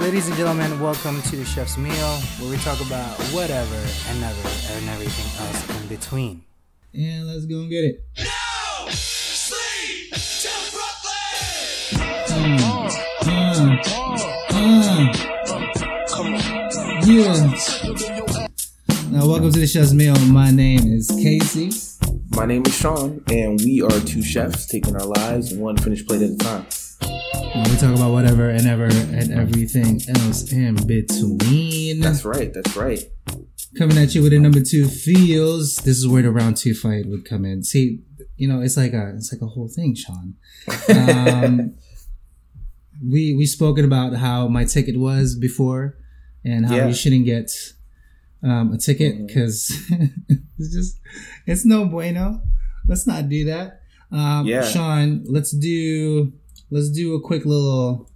Ladies and gentlemen, welcome to the Chef's Meal, where we talk about whatever and never and everything else in between. And let's go and get it. No sleep till Brooklyn. Mm, mm, mm. Yeah. Now, welcome to the Chef's Meal. My name is Casey. My name is Sean, and we are two chefs taking our lives one finished plate at a time. We talk about whatever and ever and everything else in between. That's right. That's right. Coming at you with a number two feels. This is where the round two fight would come in. See, you know, it's like a it's like a whole thing, Sean. Um, we we spoken about how my ticket was before, and how Yeah. you shouldn't get um, a ticket because it's just it's no bueno. Let's not do that. Um, Yeah. Sean, let's do let's do a quick little.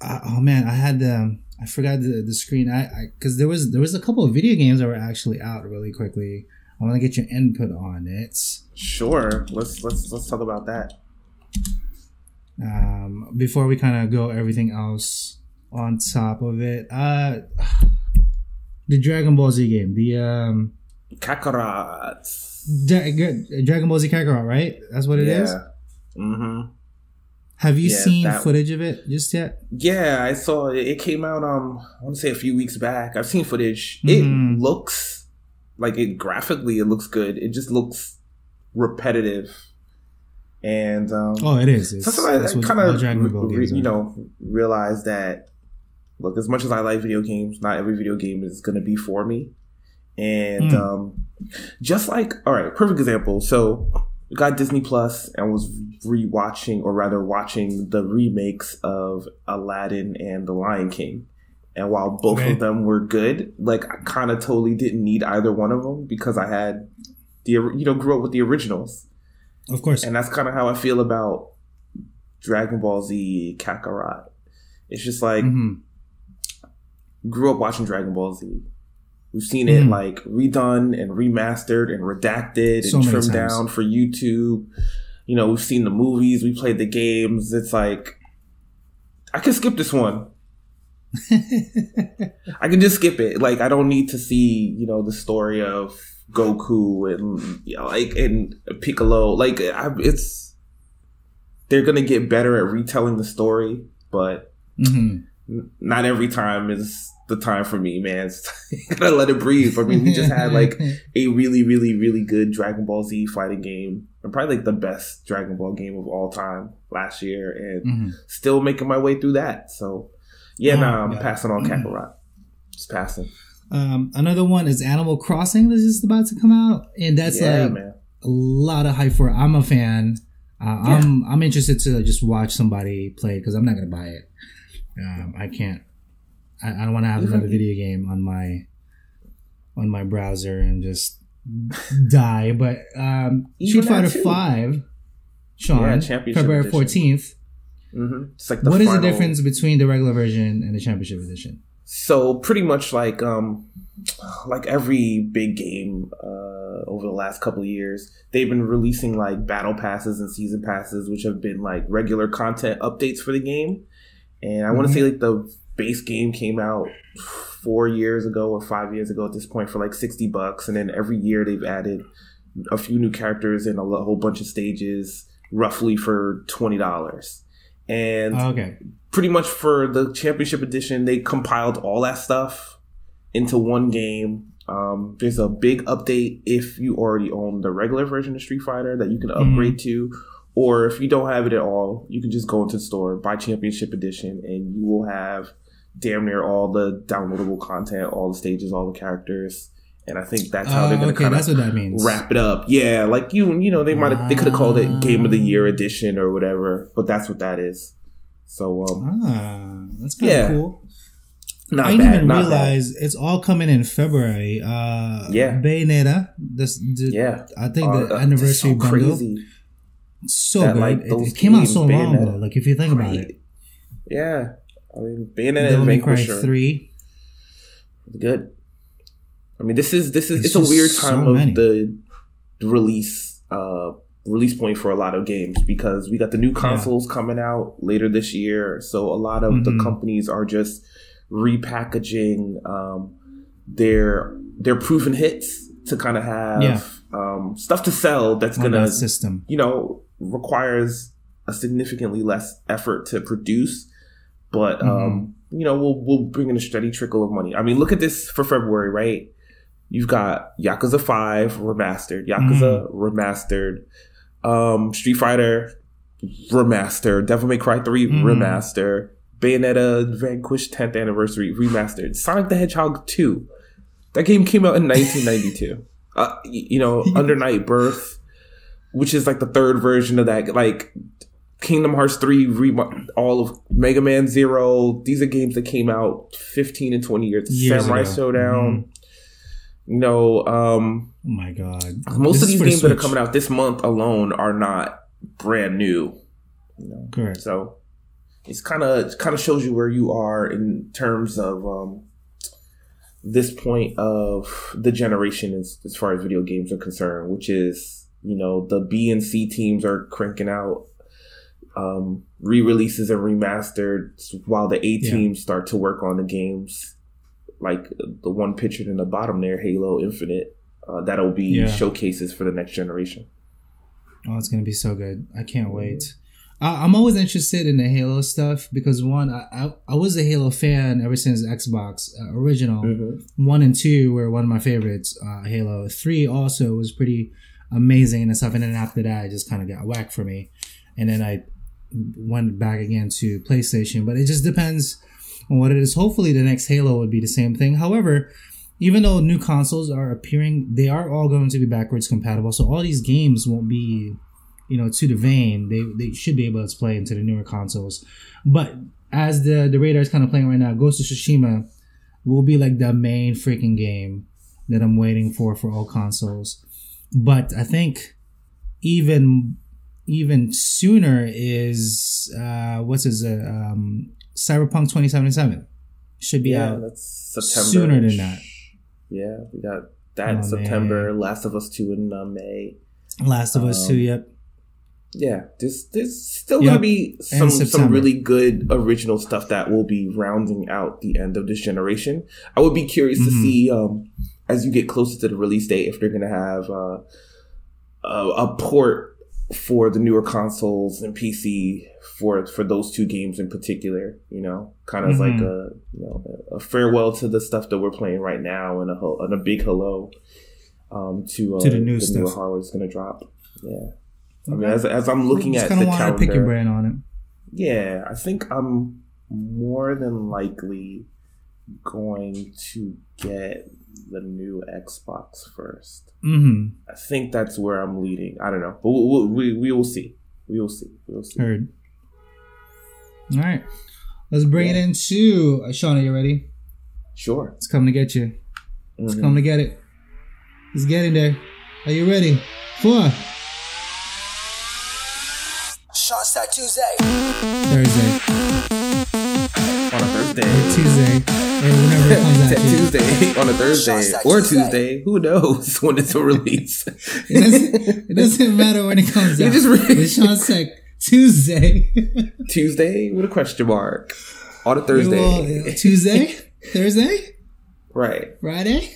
Uh, oh man, I had the I forgot the, the screen. I because there was there was a couple of video games that were actually out really quickly. I want to get your input on it. Sure. Let's let's let's talk about that. Um, before we kind of go everything else on top of it. Uh, the Dragon Ball Z game, the um, Kakarot. Dra- Dragon Ball Z Kakarot, right? That's what it is. Mm-hmm. Have you Yeah, seen footage of it just yet? Yeah, I saw it. It came out. Um, I want to say a few weeks back. I've seen footage. Mhm. It looks like it graphically. It looks good. It just looks repetitive, and um, Oh, it is. It's, So that's I what kind of, Ball you know, realize that, look, as much as I like video games, not every video game is going to be for me. And Hmm. um, just like, all right, perfect example. So, I got Disney Plus and was rewatching, or rather, watching the remakes of Aladdin and The Lion King. And while both Okay. of them were good, like I kind of totally didn't need either one of them because I had the you know grew up with the originals. Of course. And that's kind of how I feel about Dragon Ball Z Kakarot. It's just like Mhm. grew up watching Dragon Ball Z. We've seen it Mhm. like redone and remastered and redacted So and trimmed down for YouTube. You know, we've seen the movies, we played the games. It's like I can skip this one. I can just skip it. Like I don't need to see, you know, the story of Goku and you know, like and Piccolo. Like I, it's they're gonna get better at retelling the story, but Mhm. n- not every time is the time for me, man. Gotta let it breathe. I mean, we just had like a really, really, really good Dragon Ball Z fighting game, and probably like the best Dragon Ball game of all time last year, and Mhm. still making my way through that. So, yeah, Oh, nah, I'm yeah. passing on Kakarot. Just passing. Um, another one is Animal Crossing that's just about to come out, and that's yeah, like man. a lot of hype for. it. I'm a fan. Uh, I'm I'm interested to just watch somebody play because I'm not gonna buy it. Um, I can't. I, I don't want to have another video game on my on my browser and just die. But um, Even Street Fighter that too. Five, Sean, Yeah, Championship February Edition. fourteenth. hmm It's like the What is the difference between the regular version and the Championship Edition? So pretty much like um like every big game uh over the last couple of years, they've been releasing like battle passes and season passes, which have been like regular content updates for the game. And I want to say like the base game came out four years ago or five years ago at this point for like sixty bucks, and then every year they've added a few new characters and a whole bunch of stages, roughly for twenty dollars. And Oh, okay. pretty much for the championship edition, they compiled all that stuff into one game. Um, there's a big update if you already own the regular version of Street Fighter that you can upgrade to, or if you don't have it at all, you can just go into the store, buy Championship Edition, and you will have damn near all the downloadable content, all the stages, all the characters. And I think that's how Uh, they're going to okay, kind of what that means. wrap it up. Yeah, like you, you know, they might have, they could have called it Game of the Year Edition or whatever, but that's what that is. So, um, Ah, that's kind of Yeah. cool. not I didn't bad, even not bad. realize it's all coming in February. Uh, Yeah. Bayonetta. This, the, Yeah, I think Uh, the anniversary so bundle. crazy. So that, good. like, it, it came out so long ago. Like if you think about it, Yeah, I mean, Devil and May Cry Vanquisher, three. good. I mean, this is this is It's it's, a weird so time of many. the release uh release point for a lot of games because we got the new consoles coming out later this year. So a lot of Mhm. the companies are just repackaging um, their their proven hits to kind of have Yeah. um, stuff to sell that's on gonna that system. you know requires a significantly less effort to produce, but Mm-hmm. um, you know we'll we'll bring in a steady trickle of money. I mean, look at this for February, right? You've got Yakuza Five remastered, Yakuza Mm-hmm. remastered, um, Street Fighter remastered, Devil May Cry 3 Mhm. remaster, Bayonetta Vanquish 10th anniversary remastered, Sonic the Hedgehog 2. That game came out in 1992. uh, you know, Under Night Birth, which is like the third version of that. Like Kingdom Hearts 3, rem- all of Mega Man Zero. These are games that came out 15 and 20 years. Years Samurai ago. Mm-hmm. Showdown. You know, um, Oh my god! most This of these games that are coming out this month alone are not brand new. You know, Correct. so it's kind of kind of shows you where you are in terms of um, this point of the generation as, as far as video games are concerned, which is you know the B and C teams are cranking out um, re-releases and remastered while the A Yeah. teams start to work on the games like the one pictured in the bottom there, Halo Infinite. Uh, that'll be Yeah. showcases for the next generation. Oh, it's gonna be so good! I can't wait. I, I'm always interested in the Halo stuff because one, I, I, I was a Halo fan ever since Xbox uh, original. Mm-hmm. One and two were one of my favorites. Uh, Halo three also was pretty amazing and stuff. And then after that, it just kind of got whack for me. And then I went back again to PlayStation. But it just depends on what it is. Hopefully, the next Halo would be the same thing. However, even though new consoles are appearing, they are all going to be backwards compatible. So all these games won't be, you know, to the vein. They they should be able to play into the newer consoles. But as the the radar is kind of playing right now, Ghost of Tsushima will be like the main freaking game that I'm waiting for for all consoles. But I think even even sooner is uh what's his uh, um Cyberpunk 2077 should be Yeah, out that's September. sooner than that. Yeah, we got that in Oh, September. Last of Us two in uh, May. Last of Us Um, 2 yep Yeah, there's there's still Yep. gonna be some some really good original stuff that will be rounding out the end of this generation. I would be curious to Mhm. see um as you get closer to the release date if they're gonna have uh, a, a port for the newer consoles and PC for for those two games in particular. You know, kind of Mhm. like a you know a farewell to the stuff that we're playing right now and a and a big hello um, to uh, To the new newer stuff. hardware that's gonna drop. Yeah. I mean, as, as I'm looking at the calendar, to pick your brain on it yeah, I think I'm more than likely going to get the new Xbox first. mm-hmm I think that's where I'm leading. I don't know, but we, we, we will see. We will see. We will see. heard all right let's bring it into uh, Sean are you ready Sure. it's coming to get you it's Mhm. coming to get it it's getting there are you ready four Sean Stack Tuesday. Thursday On a Thursday. Tuesday or whenever it comes out. Tuesday on a Thursday or Tuesday. Who knows when it's a release? It doesn't, it doesn't matter when it comes out. just re- it's Sean Sec Tuesday. Tuesday with a question mark on a Thursday. Well, Tuesday, Thursday, right. Friday.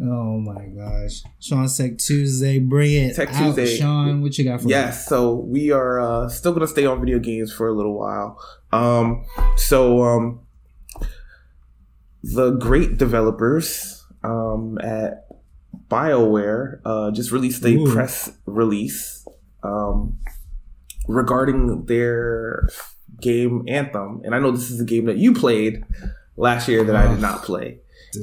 Oh my gosh, Sean Sec Tuesday, bring it Tech out, Tuesday. Sean. What you got for me? Yes, so we are uh, still gonna stay on video games for a little while. Um, so um, the great developers um, at BioWare uh, just released a Ooh. press release um, regarding their game Anthem, and I know this is a game that you played last year that I did not play.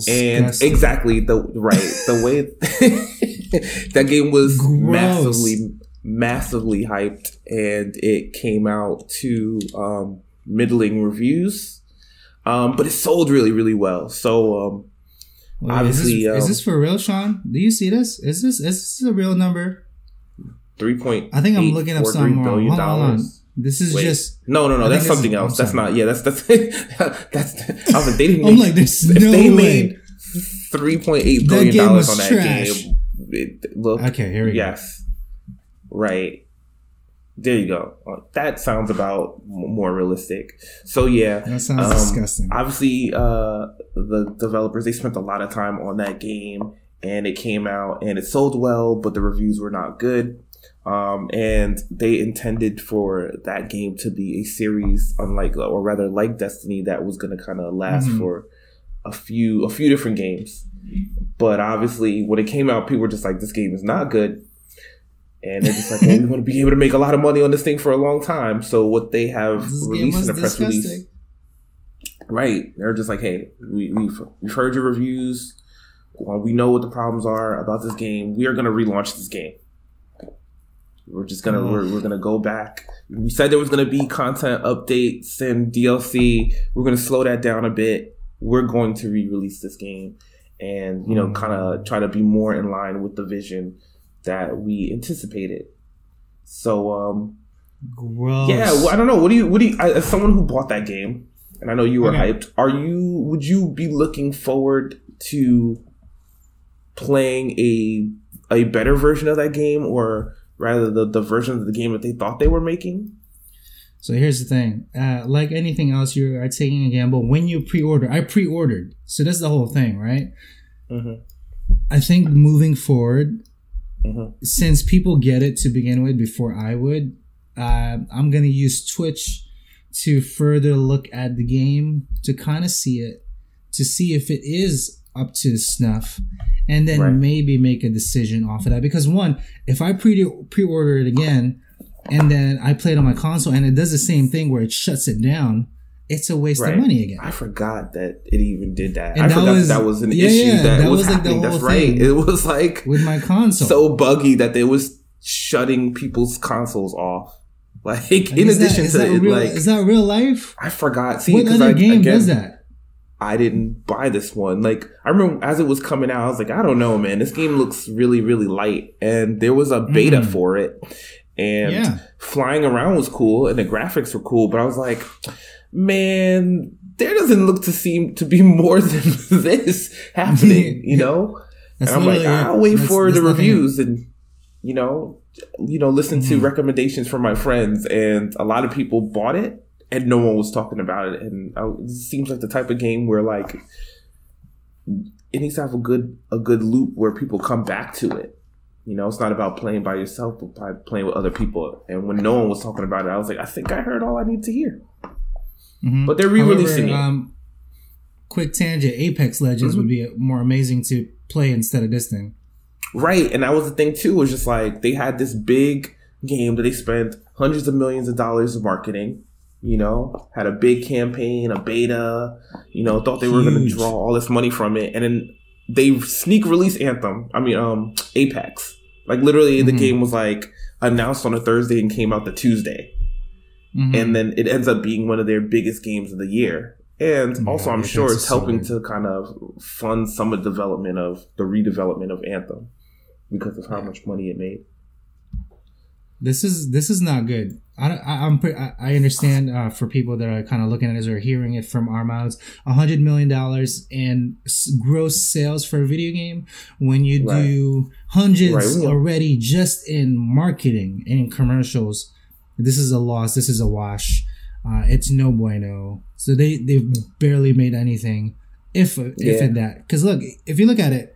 me? And exactly the right the way that game was Gross. massively massively hyped and it came out to um middling reviews um but it sold really really well so um Wait, obviously, is this, is um, this for real, Sean? Do you see this? Is this is this a real number? 3 point. I think I'm looking up something wrong. billion Hold on. This is Wait. just. no no no I that's something is- else that's not yeah that's that's that's I was like they didn't I'm like, there's if no they way. made 3.8 That billion game dollars on that trash. game it, look Okay, here we go. yes right? There you go. Uh, that sounds about more realistic. So yeah, That sounds um, disgusting. Obviously, uh, the developers they spent a lot of time on that game, and it came out and it sold well, but the reviews were not good. Um, and they intended for that game to be a series, unlike or rather like Destiny, that was going to kind of last Mhm. for a few a few different games. But obviously, when it came out, people were just like, "This game is not good." And they're just like, well, we want to be able to make a lot of money on this thing for a long time. So what they have released in the press release. Right. They're just like, hey, we, we've, we've heard your reviews. Well, we know what the problems are about this game. We are going to relaunch this game. We're just gonna we're, we're gonna go back. We said there was gonna be content updates and DLC. We're gonna slow that down a bit. We're going to re-release this game, and you know, Mm. kind of try to be more in line with the vision that we anticipated. So, um, Gross. yeah, well, I don't know. What do you? What do you? As someone who bought that game, and I know you were Okay. hyped. Are you? Would you be looking forward to playing a a better version of that game, or rather the the version of the game that they thought they were making? So here's the thing. Uh, like anything else, you are taking a gamble. When you pre-order, I pre-ordered. So that's the whole thing, right? Mm-hmm. I think moving forward, Mhm. since people get it to begin with before I would, uh, I'm gonna use Twitch to further look at the game to kind of see it, to see if it is up to snuff, and then Right. maybe make a decision off of that. Because one, if I pre pre-order it again, and then I play it on my console and it does the same thing where it shuts it down, it's a waste Right. of money again. I forgot that it even did that. And I that forgot was- that, that was an yeah, issue that, that was, was like the happening. That's right. It was like with my console. so buggy that it was shutting people's consoles off. Like in Is that- addition to that it, real, like is that real life? I forgot. See, what other I, game again, does that? I didn't buy this one. Like I remember as it was coming out, I was like, I don't know, man. This game looks really, really light, and there was a beta Mm. for it, and Yeah. flying around was cool, and the graphics were cool. But I was like, man, there doesn't look to seem to be more than this happening, you know. And I'm like, I'll wait That's- for that's the nothing- reviews and you know, you know, listen to Mhm. recommendations from my friends, and a lot of people bought it, and no one was talking about it. And I, it seems like the type of game where like it needs to have a good a good loop where people come back to it. You know, it's not about playing by yourself, but by playing with other people. And when no one was talking about it, I was like, I think I heard all I need to hear. Mhm. But they're re-releasing it. Um, quick tangent: Apex Legends Mhm. would be more amazing to play instead of this thing. Right, and that was the thing too. Was just like they had this big game that they spent hundreds of millions of dollars of marketing. You know, had a big campaign, a beta. You know, thought they were going to draw all this money from it, and then they sneak release Anthem. I mean, um, Apex. Like literally, the Mhm. game was like announced on a Thursday and came out the Tuesday, Mhm. and then it ends up being one of their biggest games of the year. And Yeah, also, I'm sure it's helping good. to kind of fund some of the development of the redevelopment of Anthem because of how Yeah. much money it made. this is this is not good. I I, I'm pre- I, I understand uh, for people that are kind of looking at this or hearing it from our mouths, a hundred million dollars in s- gross sales for a video game when you Right. do hundreds Right, already just in marketing and in commercials. This is a loss. This is a wash. Uh, it's no bueno. So they they've barely made anything, if if Yeah. in that. Because look, if you look at it.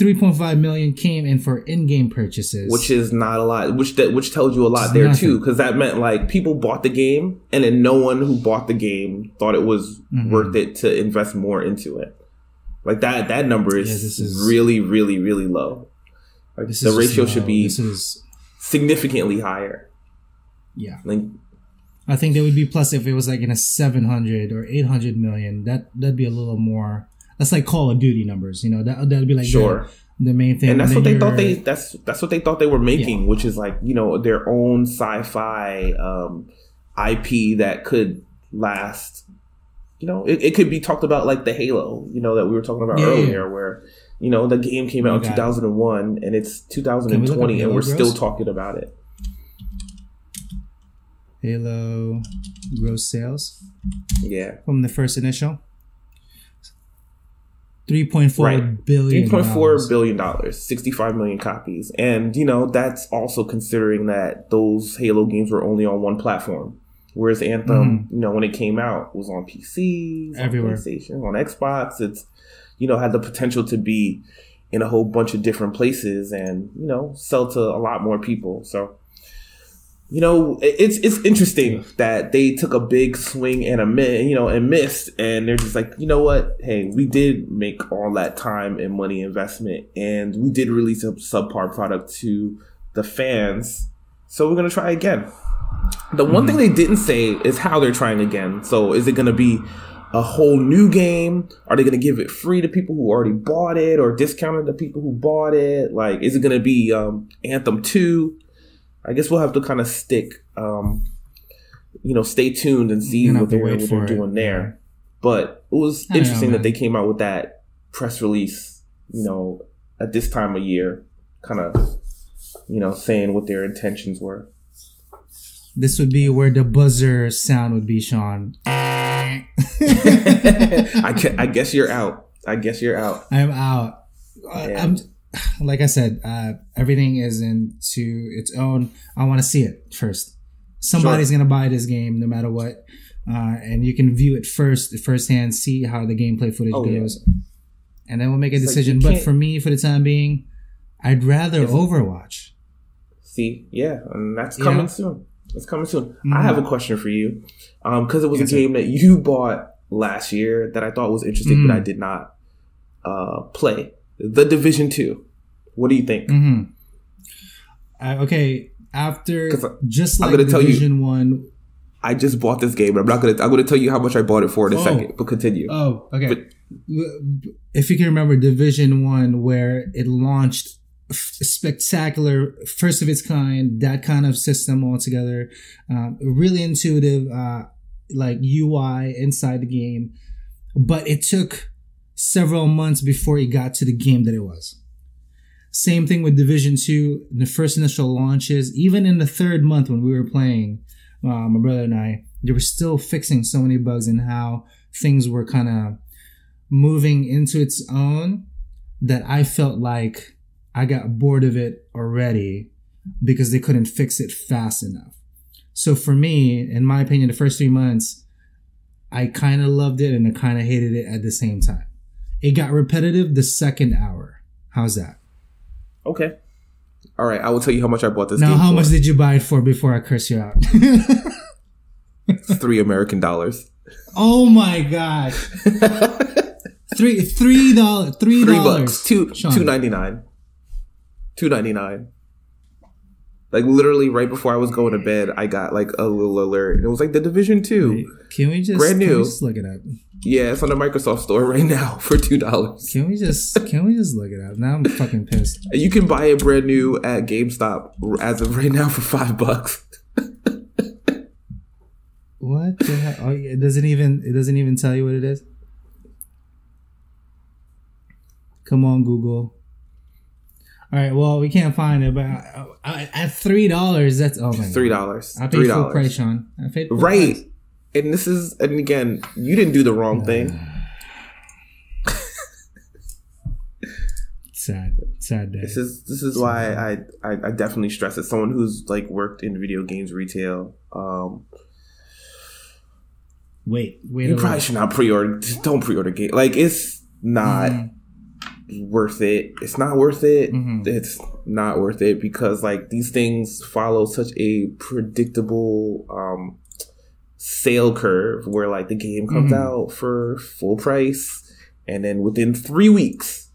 3.5 million came in for in-game purchases which is not a lot which that which tells you a lot It's there nothing. too because that meant like people bought the game and then no one who bought the game thought it was Mhm. worth it to invest more into it like that that number is, Yeah, is- really really really low like This the ratio low. should be This is significantly higher yeah. like I think there would be plus if it was like in a seven hundred or eight hundred million. That that'd be a little more. That's like Call of Duty numbers. You know that that'd be like sure the, the main thing. and that's what they thought they that's that's what they thought they were making which is like you know their own sci-fi um ip that could last you know it, it could be talked about like the halo you know that we were talking about Yeah, earlier where you know the game came out in my God. 2001 and it's Can we look up 2020 and we're still talking about it Halo gross sales yeah from the first initial. Three point four Right. billion. Three point four billion dollars, sixty-five million copies, and you know that's also considering that those Halo games were only on one platform, whereas Anthem, mm-hmm. you know, when it came out, was on PCs, Everywhere. on PlayStation, on Xbox. It's you know had the potential to be in a whole bunch of different places, and you know sell to a lot more people. So. You know, it's it's interesting that they took a big swing and a mi- you know and missed, and they're just like, you know what? Hey, we did make all that time and money investment, and we did release a subpar product to the fans, so we're gonna try again. The one thing they didn't say is how they're trying again. So is it gonna be a whole new game? Are they gonna give it free to people who already bought it, or discounted to people who bought it? Like, is it gonna be um, Anthem two? I guess we'll have to kind of stick, um, you know, stay tuned and see what, to they're, what they're doing there. But it was I don't know, interesting that they came out with that press release, you know, at this time of year, kind of, you know, saying what their intentions were. This would be where the buzzer sound would be, Sean. I, gue- I guess you're out. I guess you're out. I'm out. Yeah. I'm like I said, uh, everything is into its own. I want to see it first. Somebody's gonna buy this game no matter what, uh, and you can view it first, firsthand, see how the gameplay footage Oh, yeah. goes, and then we'll make a It's decision. you but for me, for the time being, I'd rather It's- Overwatch. See, yeah, and that's Yeah. coming soon. It's coming soon. Mhm. I have a question for you, because it was Yes, a sir. game that you bought last year that I thought was interesting, Mhm. but I did not uh, play. The Division Two. What do you think? hmm Uh, okay, after I- just like tell you- Division One. I just bought this game, I'm not gonna. I'm gonna tell you how much I bought it for in a Oh. second. But continue. Oh, okay. But- if you can remember Division One, where it launched spectacular, first of its kind, that kind of system altogether, um, really intuitive, uh, like UI inside the game, but it took several months before it got to the game that it was. Same thing with Division Two. The first initial launches, even in the third month when we were playing, uh, my brother and I, they were still fixing so many bugs and how things were kind of moving into its own that I felt like I got bored of it already because they couldn't fix it fast enough. So for me, in my opinion, the first three months, I kind of loved it and I kind of hated it at the same time. It got repetitive the second hour. How's that? Okay. All right. I will tell you how much I bought this now, how for. much did you buy it for before I curse you out? Three American dollars. oh my god! Three three dollars three dollars bucks. Two Sean. two ninety nine. Two ninety nine. Like literally right before I was going to bed, I got like a little alert. and It was like the Division Two. Can we just Brand new. just look it up? Yeah, it's on the Microsoft Store right now for two dollars. Can we just can we just look it up? Now I'm fucking pissed. You can buy it brand new at GameStop as of right now for five bucks. What the hell? Oh, it doesn't even it doesn't even tell you what it is. Come on, Google. All right, well we can't find it, but at three dollars, that's oh my Three God. dollars. I Three paid full price. Sean. I paid full Right. price. And this is and again, you didn't do the wrong thing. Sad, sad day. This is this is why I, I I definitely stress it. Someone who's like worked in video games retail, um, Wait, wait. you probably minute. should not pre-order. Don't pre-order game. Like it's not Mhm. worth it. It's not worth it. Mhm. It's not worth it because like these things follow such a predictable um sale curve where like the game comes Mhm. out for full price and then within three weeks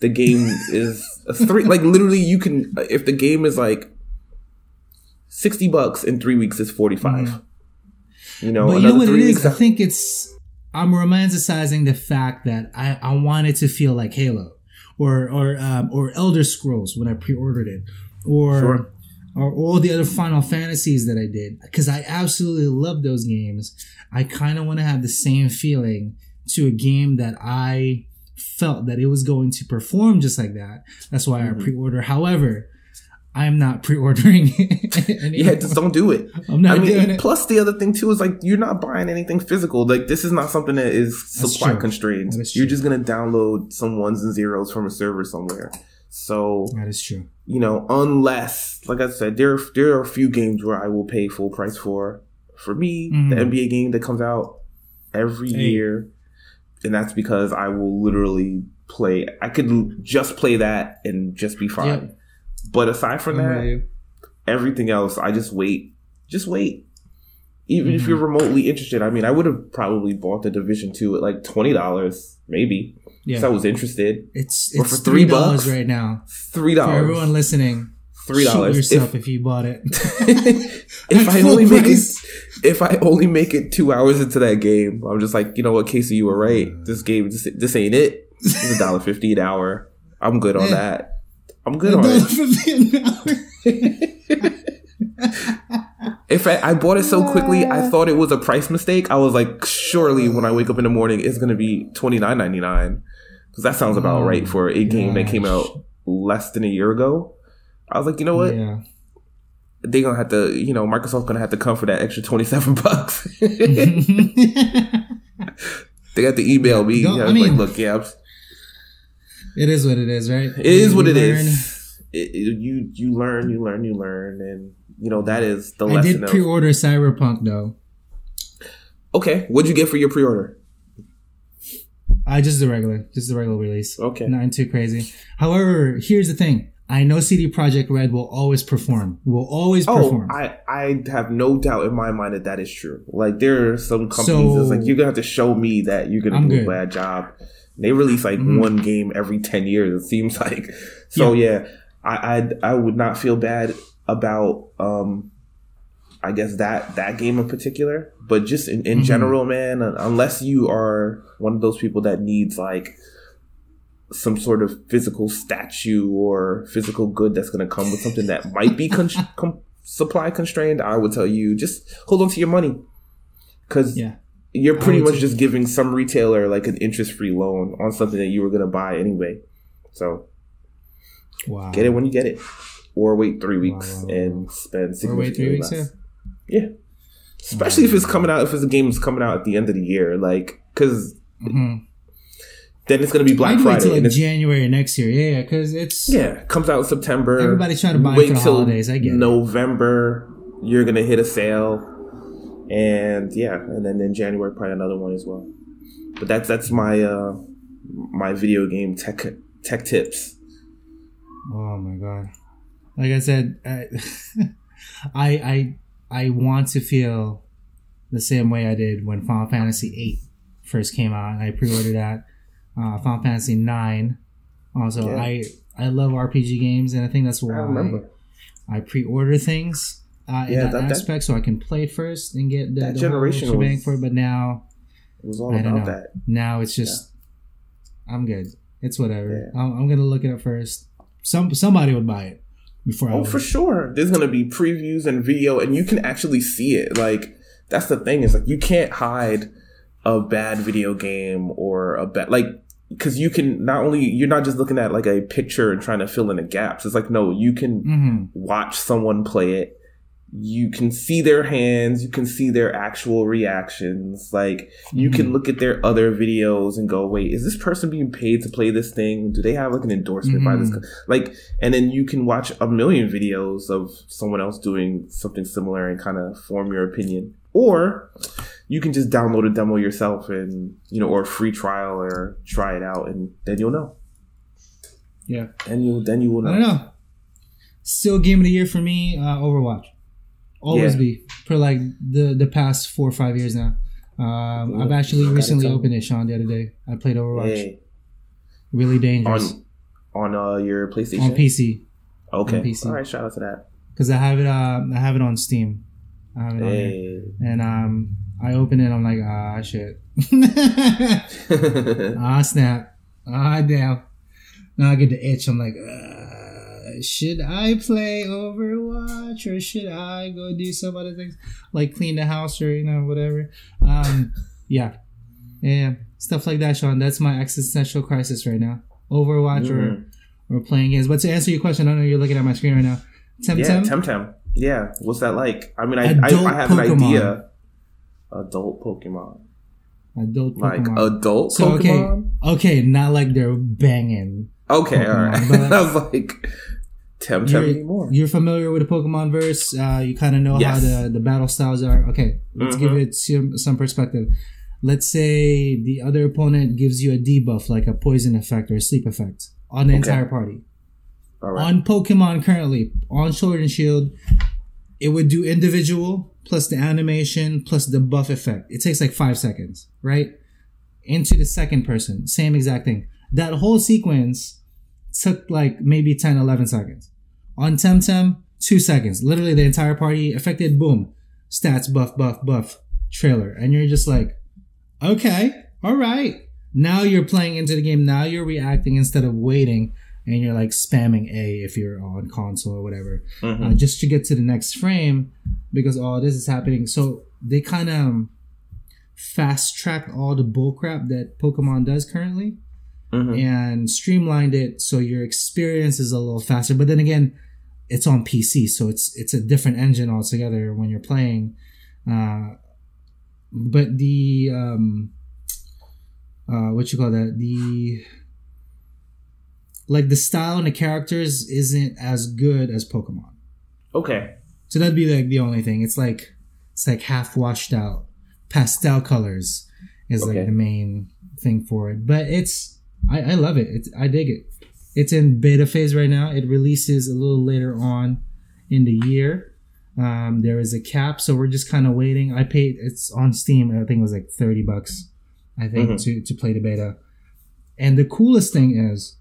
the game is a three like literally you can if the game is like 60 bucks in three weeks it's 45 you know Mm-hmm. but you know what it three I think it's I'm romanticizing the fact that I, I want it to feel like Halo or or um, or Elder Scrolls when I pre-ordered it, or Sure. Or all the other Final Fantasies that I did because I absolutely love those games. I kind of want to have the same feeling to a game that I felt that it was going to perform just like that. That's why Mhm. I pre-order. However, I'm not pre-ordering it. Yeah, just don't do it. I'm not I mean, doing it. plus the other thing too is like you're not buying anything physical. Like this is not something that is That's supply true. constrained. That is You're just gonna download some ones and zeros from a server somewhere. So That is true. you know, unless like I said, there there are a few games where I will pay full price for. For me, the Mhm. NBA game that comes out every Hey. year, and that's because I will literally play. I could just play that and just be fine. Yep. But aside from that, everything else, I just wait. Just wait. Even if Mhm. you're remotely interested, I mean, I would have probably bought the Division Two at like twenty dollars, maybe. Yeah. If I was interested. It's Or it's for three dollars bucks? right now. Three For dollars. everyone listening, Three dollars. yourself If, if, you bought it. if I only make it, if I only make it two hours into that game, I'm just like, you know what, Casey, you were right. This game, this, this ain't it. It's a dollar fifty an hour. I'm good on Yeah. that. I'm good on it. $1.50 an. If I, I bought it so quickly, I thought it was a price mistake. I was like, surely when I wake up in the morning, it's gonna be twenty nine ninety nine, because that sounds about right for a game that came out mm. less than a year ago. I was like, you know what? Yeah. They gonna have to, you know, Microsoft's gonna have to come for that extra twenty seven bucks. they got to email me. I I was mean- like, look, yeah, I'm- it is what it is, right? it is what You it learn. is. It, it- you you learn, you learn, you learn, and you know that is the I did pre-order Cyberpunk though. okay, what'd you get for your pre order? I just the regular, just the regular release. Okay. Nothing too crazy. However, here's the thing. I know CD Projekt Red will always perform. Will always Oh, perform. I, I have no doubt in my mind that that is true. Like there are some companies that's like you're gonna have to show me that you're gonna I'm do good. a bad job. They release like Mhm. one game every ten years. It seems like. So yeah, I, I I would not feel bad about um, I guess that that game in particular, but just in, in Mhm. general, man. Unless you are one of those people that needs like some sort of physical statue or physical good that's going to come with something that might be con- com- supply constrained, I would tell you just hold on to your money because yeah. you're pretty much just giving some retailer like an interest free loan on something that you were going to buy anyway. So Wow. get it when you get it, or wait three weeks wow, wow. and spend Or wait three weeks. Yeah. Yeah, especially if it's coming out if it's a game that's coming out at the end of the year, like because hmm then it's going to be Black wait Friday. till like January next year. Yeah, yeah, because it's Yeah, comes out in September. Everybody's trying to buy it Wait for the holidays, I get it. November. You're gonna hit a sale, and yeah, and then in January probably another one as well. But that's that's my uh my video game tech tech tips. Oh my god! Like I said, I, I I I want to feel the same way I did when Final Fantasy VIII first came out, and I pre-ordered that. Uh, Final Fantasy Nine. Also, Yeah. I I love RPG games, and I think that's I why remember I pre-order things uh, in Yeah, that, that- that- aspect, so I can play it first and get the, That the generation whole was- for it. But now, it was all I don't about know. that. now it's just I'm good. It's whatever. Yeah. I'm, I'm gonna look at it up first. Some somebody would buy it before I Oh, would. for sure. There's gonna be previews and video, and you can actually see it. Like that's the thing is like you can't hide a bad video game or a bad like because you can not only you're not just looking at like a picture and trying to fill in the gaps. It's like no, you can hmm watch someone play it. You can see their hands. You can see their actual reactions. Like you Mm-hmm. can look at their other videos and go, "Wait, is this person being paid to play this thing? Do they have like an endorsement by this?" Mhm. co-" Like, and then you can watch a million videos of someone else doing something similar and kind of form your opinion. Or you can just download a demo yourself and you know, or a free trial, or try it out, and then you'll know. Yeah. Then you'll, then you will I know. don't know. Still game of the year for me. Uh, Overwatch. Always Yeah. be for like the the past four or five years now. Um, I've actually recently opened it, Sean, the other day. I played Overwatch. Hey, Really dangerous on on uh, your PlayStation. on, PC Okay. on PC. All right. Shout out to that. because I have it. Uh, I have it on Steam. I have it on there. And um, I open it. I'm like, ah, shit. ah, snap. Ah, damn. Now I get the itch. I'm like, uh, should I play Overwatch or should I go do some other things like clean the house or you know whatever? Um, yeah, yeah, stuff like that, Sean. That's my existential crisis right now. Overwatch Mhm. or or playing games. But to answer your question, I don't know you're looking at my screen right now. Temtem. Yeah, Temtem. Yeah, what's that like? I mean, I I, Adult I have Pokemon. an idea. Adult Pokemon, Adult like Pokemon. adult so okay, Pokemon. okay, not like they're banging. Okay, all Pokemon, right. but- I was like, Temtem You're, anymore. you're familiar with the Pokemon verse. Uh, you kind of know Yes. how the, the battle styles are. Okay, let's give Mhm. it some, some perspective. Let's say the other opponent gives you a debuff, like a poison effect or a sleep effect, on the Okay. entire party. All right. On Pokemon currently, on Sword and Shield, it would do individual plus the animation plus the buff effect. It takes like five seconds, right? Into the second person, same exact thing. That whole sequence took like maybe 10, 11 seconds. On Temtem, two seconds. Literally the entire party affected, boom. Stats, buff, buff, buff, trailer. And you're just like, okay, all right. Now you're playing into the game. Now you're reacting instead of waiting and you're like spamming A if you're on console or whatever, Mhm. uh, just to get to the next frame because all this is happening. So they kind of fast track all the bullcrap that Pokemon does currently Mhm. and streamlined it so your experience is a little faster. But then again, it's on PC, so it's it's a different engine altogether when you're playing. Uh, but the um, uh, what you call that the like the style and the characters isn't as good as Pokemon. Okay. So that'd be like the only thing. It's like it's like half washed out. Pastel colors is Okay. like the main thing for it. But it's I, I love it. It's I dig it. It's in beta phase right now. It releases a little later on in the year. Um, there is a cap, so we're just kind of waiting. I paid. It's on Steam. I think it was like thirty bucks. I think Mhm. to to play the beta. And the coolest thing is,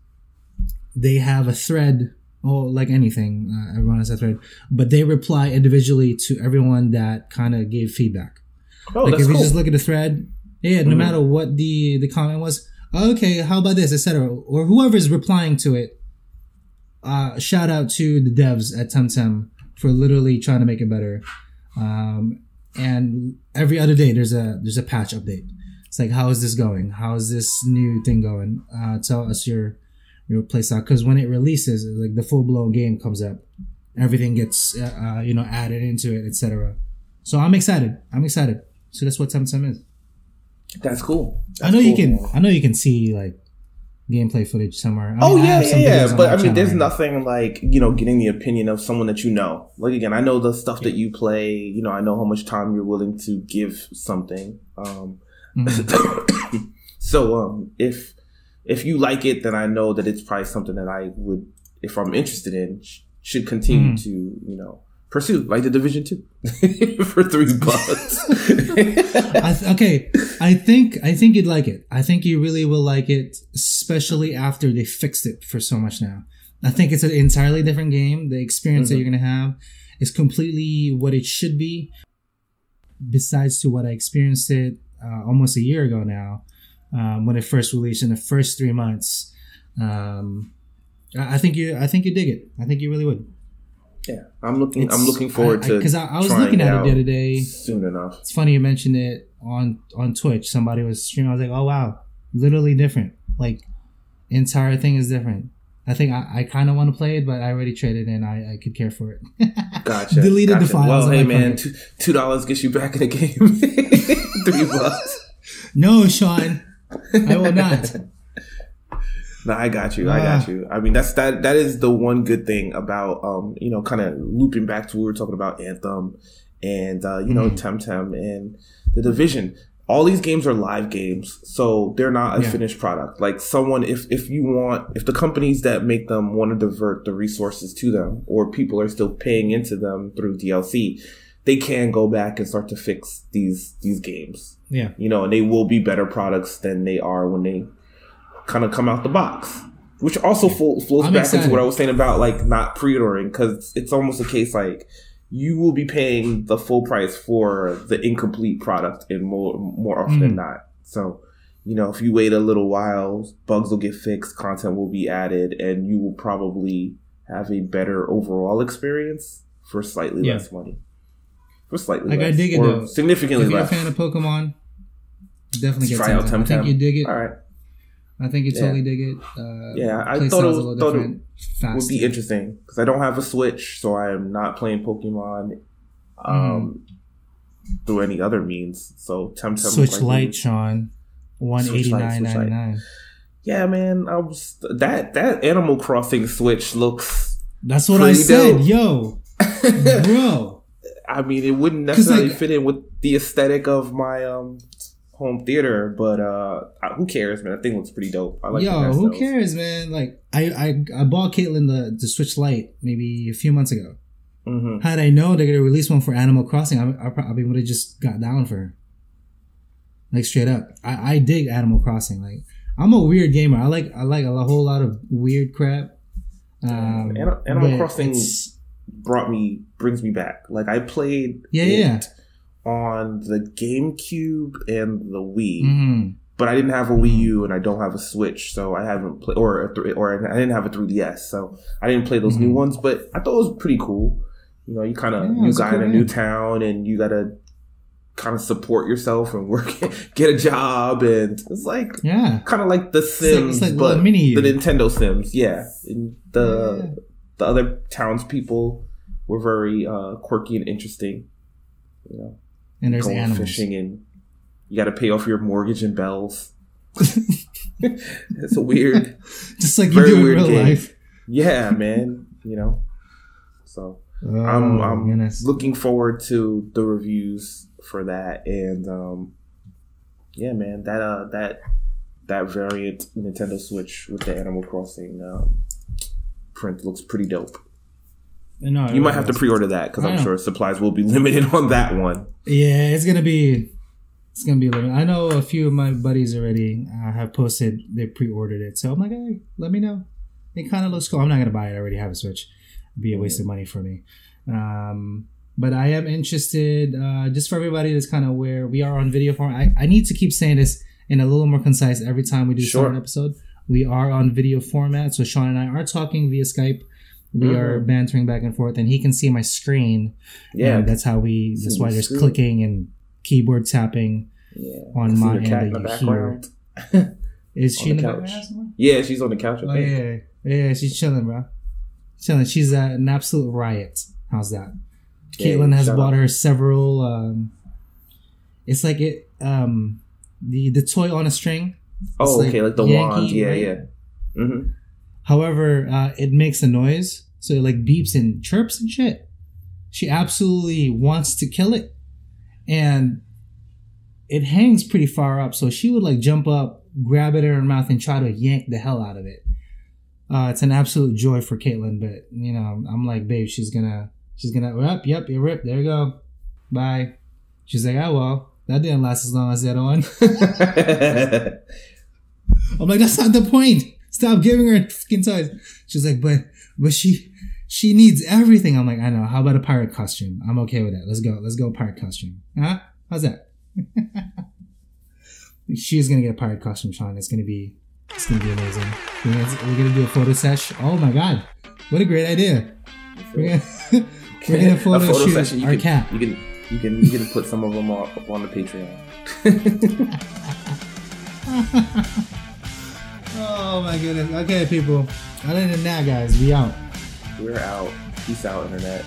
they have a thread. Oh, like anything, uh, everyone has a thread, but they reply individually to everyone that kind of gave feedback Oh, like if you cool. just look at the thread, yeah, no Mhm. matter what the the comment was, okay, how about this, etc. Or whoever's replying to it, uh, shout out to the devs at Temtem for literally trying to make it better. Um, and every other day there's a there's a patch update. It's like how is this going? How is this new thing going? Uh, tell us your your playstyle because when it releases, like the full blown game comes up, everything gets uh, uh, you know added into it, etc. So I'm excited. I'm excited. So that's what Temtem is. That's cool. I know you can. cool. I know you can see like gameplay footage somewhere. I Oh mean, I yeah, yeah, yeah. But I mean, there's right nothing like you know getting the opinion of someone that you know. Like again, I know the stuff that you play. You know, I know how much time you're willing to give something. Um, Mhm. so um, if if you like it, then I know that it's probably something that I would, if I'm interested in, sh- should continue Mm. to you know pursue, like the Division Two for three bucks. I th- okay, I think I think you'd like it. I think you really will like it, especially after they fixed it for so much now. I think it's an entirely different game. The experience that Mhm. you're gonna have is completely what it should be. Besides to what I experienced it uh, almost a year ago now, um, when it first released in the first three months. Um, I think you. I think you dig it. I think you really would. Yeah, I'm looking. I'm looking forward I- to because I, I was looking at it the other day. soon enough. It's funny you mentioned it on on Twitch. Somebody was streaming. I was like, oh wow, literally different. Like entire thing is different. I think I, I kind of want to play it, but I already traded and I, I could care for it. Gotcha. Deleted the gotcha. files. Well, hey man, two dollars gets you back in the game. Three bucks. no, Sean, I will not. No, I got you. I got you. I mean, that's that. That is the one good thing about, um, you know, kind of looping back to what we were talking about Anthem, and uh, you know, Mhm. Temtem and the Division. All these games are live games, so they're not a Yeah. finished product. Like someone, if if you want, if the companies that make them want to divert the resources to them, or people are still paying into them through DLC, they can go back and start to fix these these games Yeah, you know, and they will be better products than they are when they kind of come out the box. Which also flo- flows I'm back excited. into what I was saying about like not pre-ordering because it's almost a case like you will be paying the full price for the incomplete product and more more often than Mm. not. So, you know, if you wait a little while, bugs will get fixed, content will be added, and you will probably have a better overall experience for slightly Yeah. less money. For slightly Like, I less, dig it, or though. significantly if you're a less. fan of Pokemon, definitely get Try out Temtem. I think you dig it. All right. I think you Yeah. totally dig it. Uh, Yeah, I thought it was- thought it would be interesting because I don't have a Switch, so I am not playing Pokemon um, through any other means. So Temtem. Switch like, Lite, Sean. One eighty nine ninety nine. Yeah, man, I was that that Animal Crossing Switch looks. That's what I said, dope. yo, bro. I mean, it wouldn't necessarily like- fit in with the aesthetic of my um home theater, but uh, who cares, man? That thing looks pretty dope. I like. the yo, who cares, man? Like, I I, I bought Caitlin the the Switch Lite maybe a few months ago. Mhm. Had I known they're gonna release one for Animal Crossing, I, I probably would have just got down for her. Like straight up, I, I dig Animal Crossing. Like I'm a weird gamer. I like I like a whole lot of weird crap. Um, Animal Crossing brought me brings me back. Like I played Yeah, it yeah. On the GameCube and the Wii, mhm. but I didn't have a Wii U and I don't have a Switch, so I haven't played or a th- or I didn't have a 3DS, so I didn't play those new Mhm. ones. But I thought it was pretty cool. You know, you kind of Yeah, new a guy cool in a new town and you gotta kind of support yourself and work, get a job, and it's like Yeah. kind of like The Sims, it's like but mini the Nintendo Sims. Yeah, and the Yeah. the other townspeople were very uh, quirky and interesting. You know, And there's going animals. fishing and you got to pay off your mortgage and bells. it's a weird, Just like you do in real game. life. yeah, man. You know, so Oh, I'm I'm goodness. looking forward to the reviews for that, and um, yeah, man, that uh that that variant Nintendo Switch with the Animal Crossing um, print looks pretty dope. No, You might have to pre-order that because I'm know. sure supplies will be limited on that one. Yeah, it's gonna be. It's gonna be limited. I know a few of my buddies already uh, have posted they pre-ordered it, so I'm like, hey, let me know. It kind of looks cool. I'm not gonna buy it. I already have a Switch. It'd be a waste of money for me. Um, but I am interested. Uh, just for everybody that's kind of where we are on video form. I, I need to keep saying this in a little more concise every time we do Sure. an episode. We are on video format, so Sean and I are talking via Skype. We Mhm. are bantering back and forth, and he can see my screen. Yeah, that's how we. That's why the there's screen. clicking and keyboard tapping yeah. on my end that you hear. Is On she in the couch. background? Yeah, she's on the couch. Oh yeah, yeah, she's chilling, bro. Chilling. She's uh, an absolute riot. How's that? Yeah, Caitlin has bought out. her several. Um, it's like it. Um, the the toy on a string. Oh, It's okay, like the Yankee, wand. Yeah, right? yeah. hmm However, uh, it makes a noise, so it like beeps and chirps and shit. She absolutely wants to kill it, and it hangs pretty far up. So she would like jump up, grab it in her mouth, and try to yank the hell out of it. Uh, it's an absolute joy for Caitlin, but you know, I'm like, babe, she's gonna, she's gonna, yep, yep, you're ripped. There you go, bye. She's like, oh well, that didn't last as long as the other one. I'm like, that's not the point. Stop giving her fucking toys. She's like, but but she she needs everything. I'm like, I know. How about a pirate costume? I'm okay with that. Let's go. Let's go pirate costume. Huh? How's that? She's gonna get a pirate costume, Sean. It's gonna be it's gonna be amazing. We're gonna, do a photo sesh. Oh my god, what a great idea. We're gonna, we're gonna photo, A photo shoot session. You our can, cat. You can you can you can put some of them up on the Patreon. Oh my goodness. Okay, people. Other than that, guys, we out. We're out. Peace out, internet.